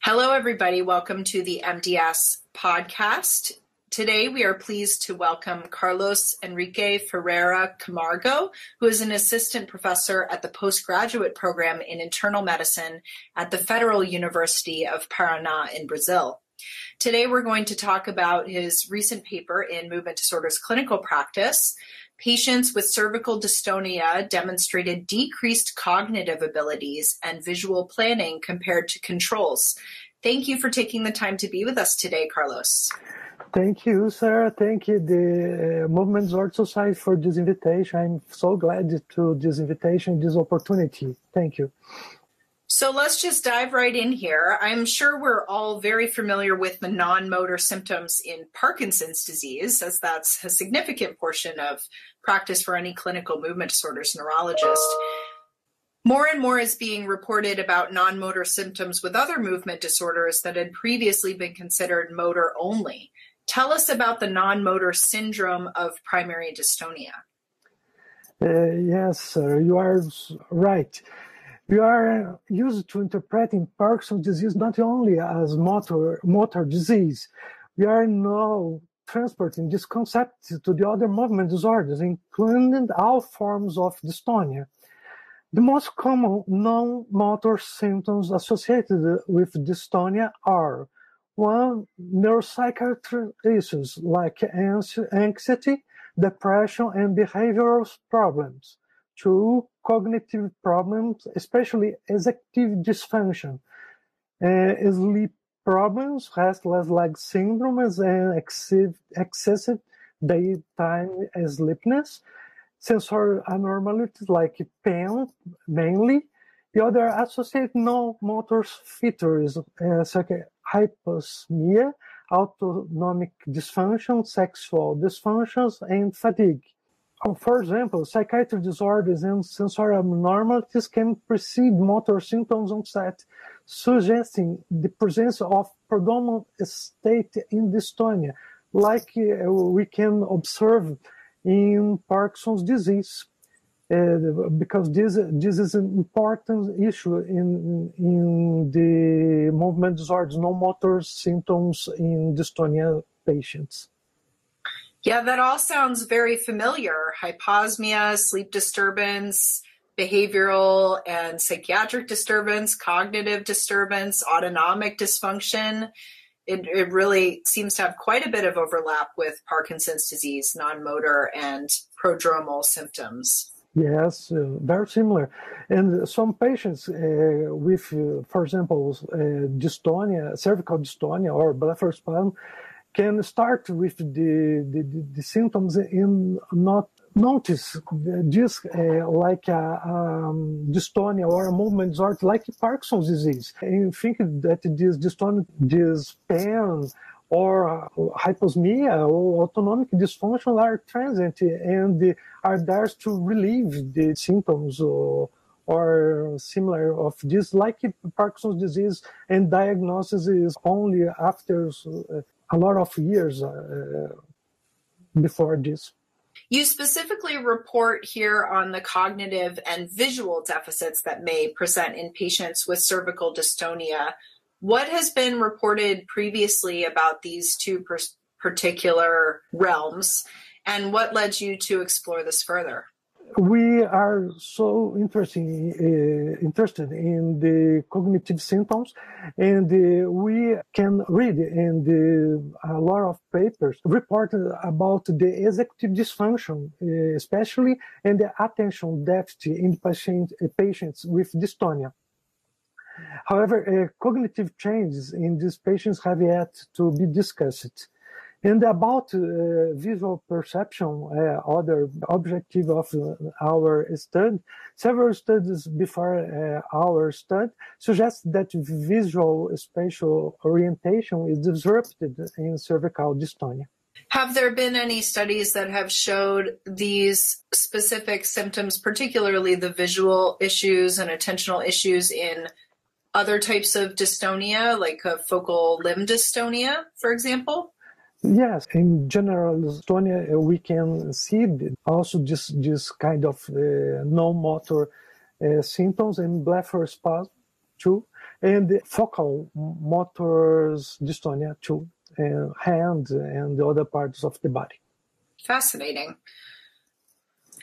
Hello, everybody. Welcome to the MDS podcast. Today, we are pleased to welcome Carlos Enrique Ferreira Camargo, who is an assistant professor at the postgraduate program in internal medicine at the Federal University of Paraná in Brazil. Today, we're going to talk about his recent paper in movement disorders clinical practice, Patients with cervical dystonia demonstrated decreased cognitive abilities and visual planning compared to controls. Thank you for taking the time to be with us today, Carlos. Thank you, Sarah. Thank you, the uh, Movement Disorder Society, for this invitation. I'm so glad to this invitation, this opportunity. Thank you. So let's just dive right in here. I'm sure we're all very familiar with the non motor symptoms in Parkinson's disease, as that's a significant portion of practice for any clinical movement disorders neurologist. More and more is being reported about non motor symptoms with other movement disorders that had previously been considered motor only. Tell us about the non motor syndrome of primary dystonia. Uh, yes, sir, you are right. We are used to interpreting Parkinson's disease not only as motor, motor disease, we are now transporting this concept to the other movement disorders, including all forms of dystonia. The most common non-motor symptoms associated with dystonia are one, neuropsychiatric issues like anxiety, depression, and behavioral problems. Two, cognitive problems, especially executive dysfunction, uh, sleep problems, restless leg syndrome, and excessive, excessive daytime sleepiness, sensory abnormalities like pain, mainly. The other associated non-motor features uh, such as hyposmia, autonomic dysfunction, sexual dysfunctions, and fatigue. Oh, for example, psychiatric disorders and sensory abnormalities can precede motor symptoms onset, suggesting the presence of prodromal state in dystonia, like uh, we can observe in Parkinson's disease. Uh, because this this is an important issue in in the movement disorders, no motor symptoms in dystonia patients. Yeah, that all sounds very familiar. Hyposmia, sleep disturbance, behavioral and psychiatric disturbance, cognitive disturbance, autonomic dysfunction. It, it really seems to have quite a bit of overlap with Parkinson's disease, non motor and prodromal symptoms. Yes, uh, very similar. And some patients uh, with, uh, for example, uh, dystonia, cervical dystonia or blepharospasm, can start with the, the, the symptoms and not notice. This uh, like a um, dystonia or a movement disorder like Parkinson's disease. And think that this dystonia, this pain or hyposmia or autonomic dysfunction are transient and are there to relieve the symptoms or, or similar of this like Parkinson's disease and diagnosis is only after uh, a lot of years uh, before this. You specifically report here on the cognitive and visual deficits that may present in patients with cervical dystonia. What has been reported previously about these two per- particular realms, and what led you to explore this further? We are so interesting, uh, interested in the cognitive symptoms, and uh, we can read in the, a lot of papers reported about the executive dysfunction, uh, especially and the attention deficit in patient, uh, patients with dystonia. However, uh, cognitive changes in these patients have yet to be discussed. And about uh, visual perception, uh, other objective of uh, our study, several studies before uh, our study suggest that visual spatial orientation is disrupted in cervical dystonia. Have there been any studies that have showed these specific symptoms, particularly the visual issues and attentional issues in other types of dystonia, like focal limb dystonia, for example? Yes, in general, dystonia, uh, we can see also this, this kind of uh, non-motor uh, symptoms in blepharospasm too. and focal motors dystonia too, uh, hand and the other parts of the body. Fascinating.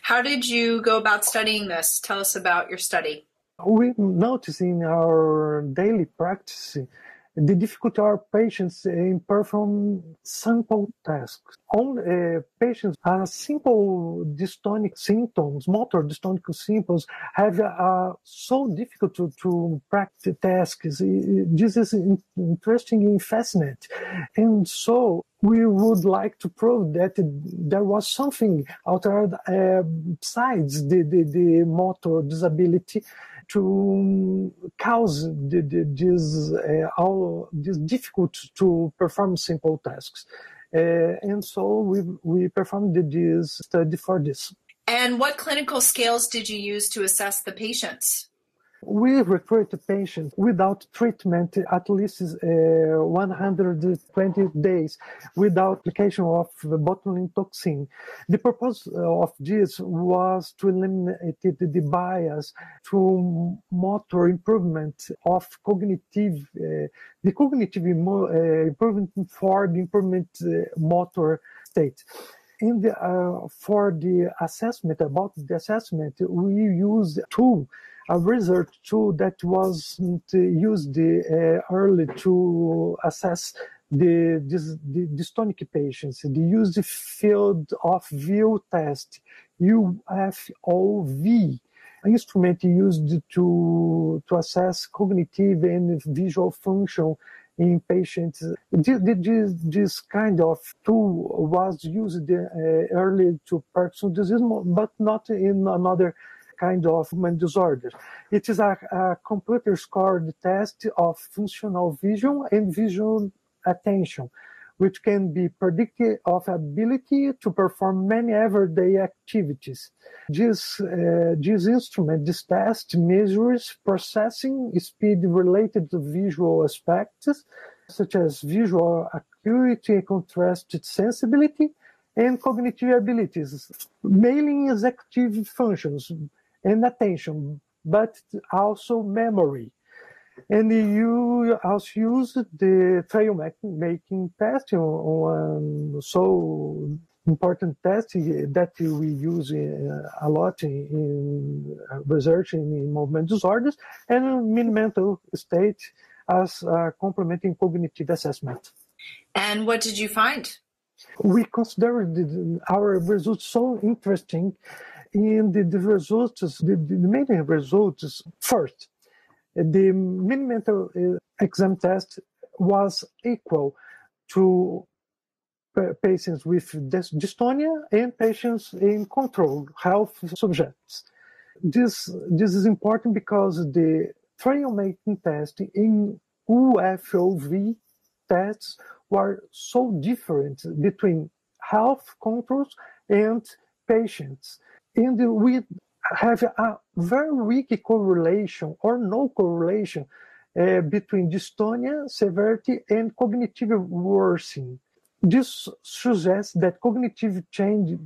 How did you go about studying this? Tell us about your study. We notice in our daily practice the difficulty are patients in perform simple tasks. All uh, patients have simple dystonic symptoms, motor dystonic symptoms, have uh, so difficult to, to practice tasks. This is interesting and fascinating. And so we would like to prove that there was something outside uh, besides the, the, the motor disability to cause the, the, this, uh, all, this difficult to perform simple tasks. Uh, and so we, we performed this study for this. And what clinical scales did you use to assess the patients? We recruit patients without treatment at least uh, 120 days without application of botulinum toxin. The purpose of this was to eliminate the bias to motor improvement of cognitive, uh, the cognitive uh, improvement for the improvement uh, motor state in the, uh, for the assessment about the assessment we use two a research tool that was used uh, early to assess the, this, the dystonic patients. They used the field of view test, UFOV, an instrument used to, to assess cognitive and visual function in patients. This, this kind of tool was used uh, early to Parkinson's disease, but not in another kind of movement disorder. It is a, a computer scored test of functional vision and visual attention, which can be predictive of ability to perform many everyday activities. This, uh, this instrument, this test measures processing speed related to visual aspects, such as visual acuity contrast sensibility, and cognitive abilities, mainly executive functions, and attention, but also memory. And you also use the trail making test, one so important test that we use uh, a lot in research in movement disorders and mental state as complementing cognitive assessment. And what did you find? We considered our results so interesting in the, the results, the, the main results, first, the mini mental uh, exam test was equal to patients with dystonia and patients in control health subjects. This, this is important because the trail making test in UFOV tests were so different between health controls and patients and we have a very weak correlation or no correlation uh, between dystonia severity and cognitive worsening. This suggests that cognitive change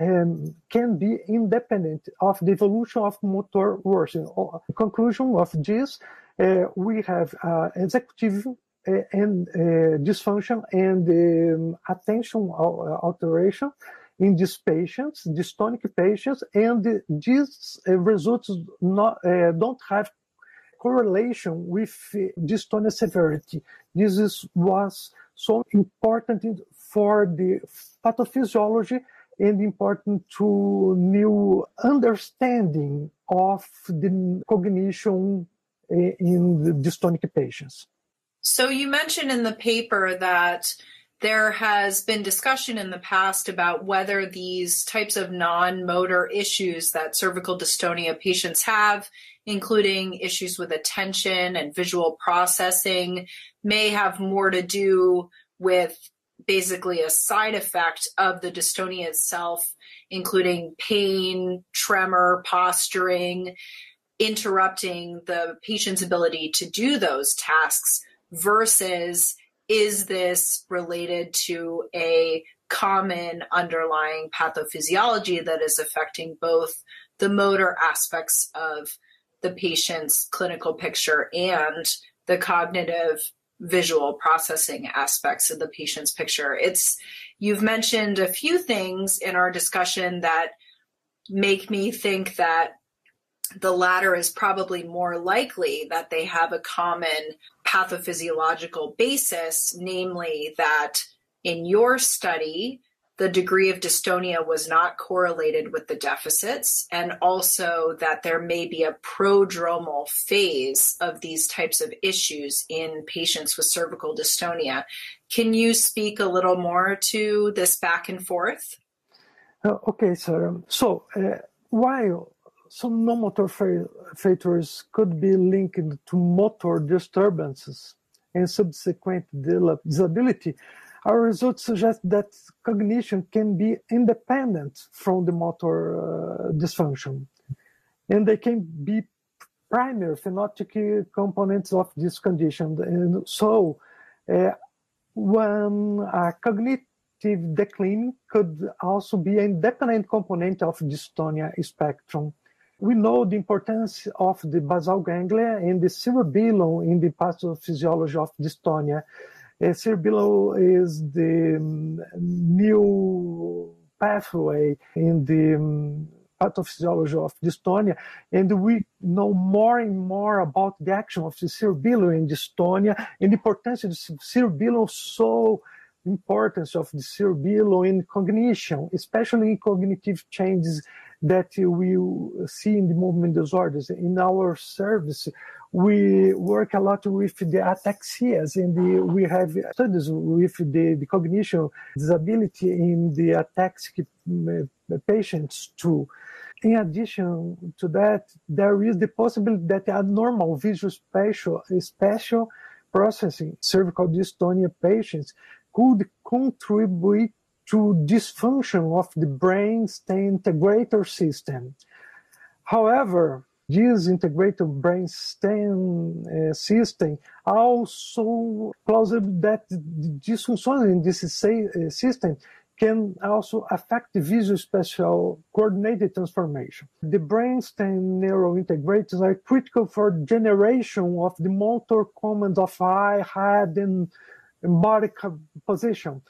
um, can be independent of the evolution of motor worsening. The conclusion of this, uh, we have uh, executive uh, and uh, dysfunction and um, attention alteration in these patients, dystonic patients, and these uh, results not, uh, don't have correlation with dystonia severity. This is, was so important for the pathophysiology and important to new understanding of the cognition in the dystonic patients. So you mentioned in the paper that there has been discussion in the past about whether these types of non motor issues that cervical dystonia patients have, including issues with attention and visual processing, may have more to do with basically a side effect of the dystonia itself, including pain, tremor, posturing, interrupting the patient's ability to do those tasks versus is this related to a common underlying pathophysiology that is affecting both the motor aspects of the patient's clinical picture and the cognitive visual processing aspects of the patient's picture. It's you've mentioned a few things in our discussion that make me think that the latter is probably more likely that they have a common pathophysiological basis, namely that in your study, the degree of dystonia was not correlated with the deficits, and also that there may be a prodromal phase of these types of issues in patients with cervical dystonia. Can you speak a little more to this back and forth? Uh, okay, Sarah. So, uh, while some non-motor fa- features could be linked to motor disturbances and subsequent disability, our results suggest that cognition can be independent from the motor uh, dysfunction, and they can be primary phenotypic components of this condition. And so, uh, when a cognitive decline could also be an independent component of dystonia spectrum. We know the importance of the basal ganglia and the cerebellum in the pathophysiology of dystonia. Uh, cerebellum is the um, new pathway in the um, pathophysiology of dystonia, and we know more and more about the action of the cerebellum in dystonia and the importance of the cerebellum so importance of the cerebellum in cognition, especially in cognitive changes that we see in the movement disorders. In our service, we work a lot with the ataxias and the, we have studies with the, the cognition disability in the ataxic uh, patients too. In addition to that, there is the possibility that abnormal visual spatial, spatial processing cervical dystonia patients could contribute to dysfunction of the brainstem integrator system. However, this integrated brainstem uh, system also plausible that dysfunction in this uh, system can also affect the visual spatial coordinated transformation. The brainstem neurointegrators are critical for generation of the motor commands of eye, head, and body position.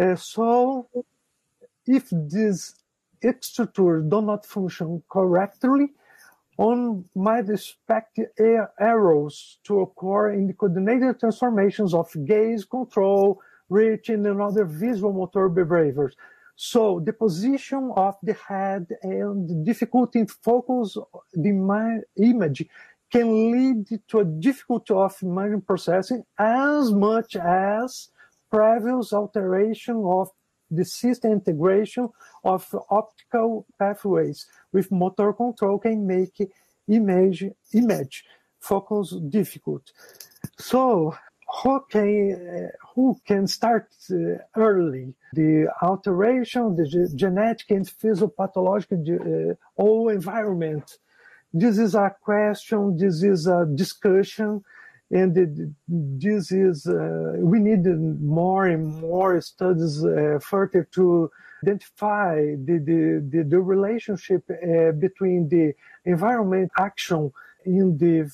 Uh, so, if these structures do not function correctly, one might expect errors to occur in the coordinated transformations of gaze control, reaching, and other visual motor behaviors. So the position of the head and the difficulty in focus the image can lead to a difficulty of image processing as much as previous alteration of the system integration of optical pathways with motor control can make image image focus difficult. So who can uh, who can start uh, early the alteration, the ge- genetic and physiopathological uh, environment. This is a question. This is a discussion and this is uh, we need more and more studies uh, further to identify the the, the, the relationship uh, between the environment action in the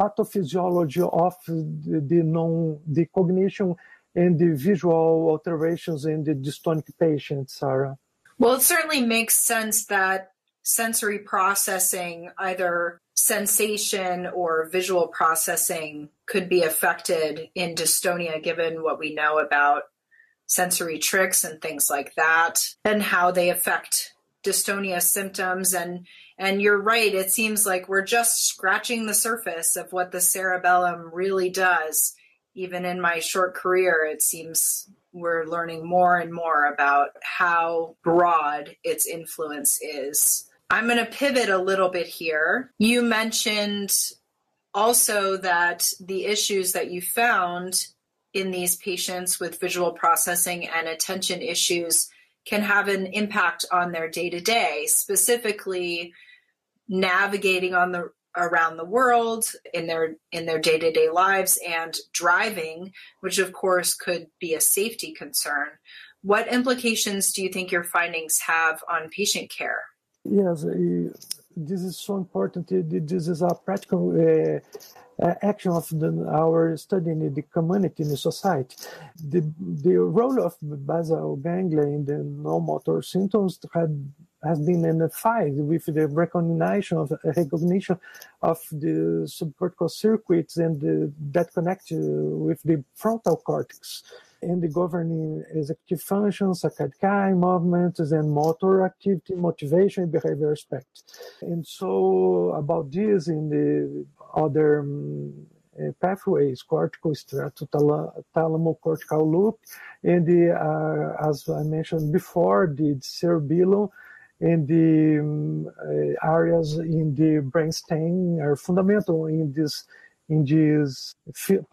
pathophysiology of the, the non the cognition and the visual alterations in the dystonic patients, Sarah. Well, it certainly makes sense that sensory processing, either sensation or visual processing, could be affected in dystonia, given what we know about sensory tricks and things like that, and how they affect dystonia symptoms. And and you're right, it seems like we're just scratching the surface of what the cerebellum really does. Even in my short career, it seems we're learning more and more about how broad its influence is I'm going to pivot a little bit here. You mentioned also that the issues that you found in these patients with visual processing and attention issues can have an impact on their day to day, specifically navigating on the around the world in their in their day-to-day lives and driving which of course could be a safety concern what implications do you think your findings have on patient care Yes, this is so important. This is a practical uh, action of the, our study in the community, in the society. The, the role of basal ganglia in the non-motor symptoms had has been identified with the recognition of recognition of the subcortical circuits and the, that connect with the frontal cortex and the governing executive functions, eye movements, and motor activity, motivation, and behavior aspects. And so about this in the other um, pathways, cortical cortical loop, and the, uh, as I mentioned before, the cerebellum and the um, uh, areas in the brainstem are fundamental in this in this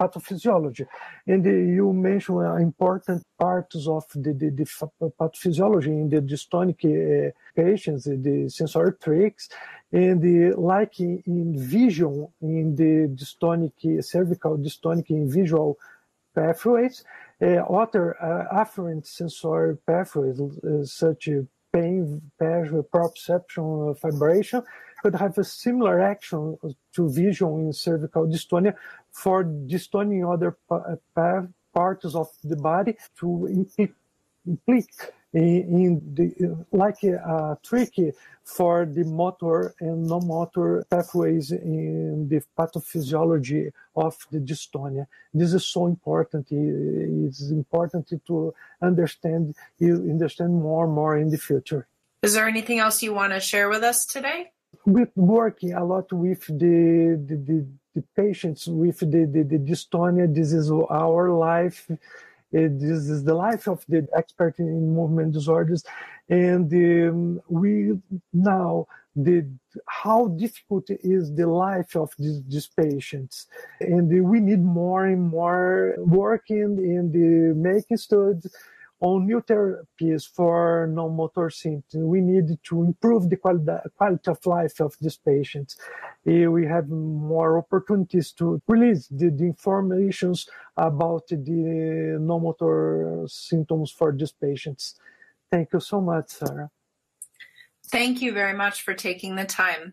pathophysiology. And uh, you mentioned uh, important parts of the, the, the pathophysiology in the dystonic uh, patients, the sensory tricks, and like in, in vision, in the dystonic, cervical dystonic in visual pathways, uh, other uh, afferent sensory pathways uh, such as pain, pleasure, proprioception, vibration, could have a similar action to vision in cervical dystonia for dystonia in other uh, parts of the body to implique in the uh, like a for the motor and non-motor pathways in the pathophysiology of the dystonia. This is so important. It's important to understand you understand more and more in the future. Is there anything else you want to share with us today? We're working a lot with the the, the, the patients with the, the, the dystonia. This is our life. This is the life of the expert in movement disorders, and um, we now the how difficult is the life of these, these patients, and we need more and more working in the making studies on new therapies for non-motor symptoms. We need to improve the quality of life of these patients. Eh, we have more opportunities to release the, the informations about the non-motor symptoms for these patients. Thank you so much, Sarah. Thank you very much for taking the time.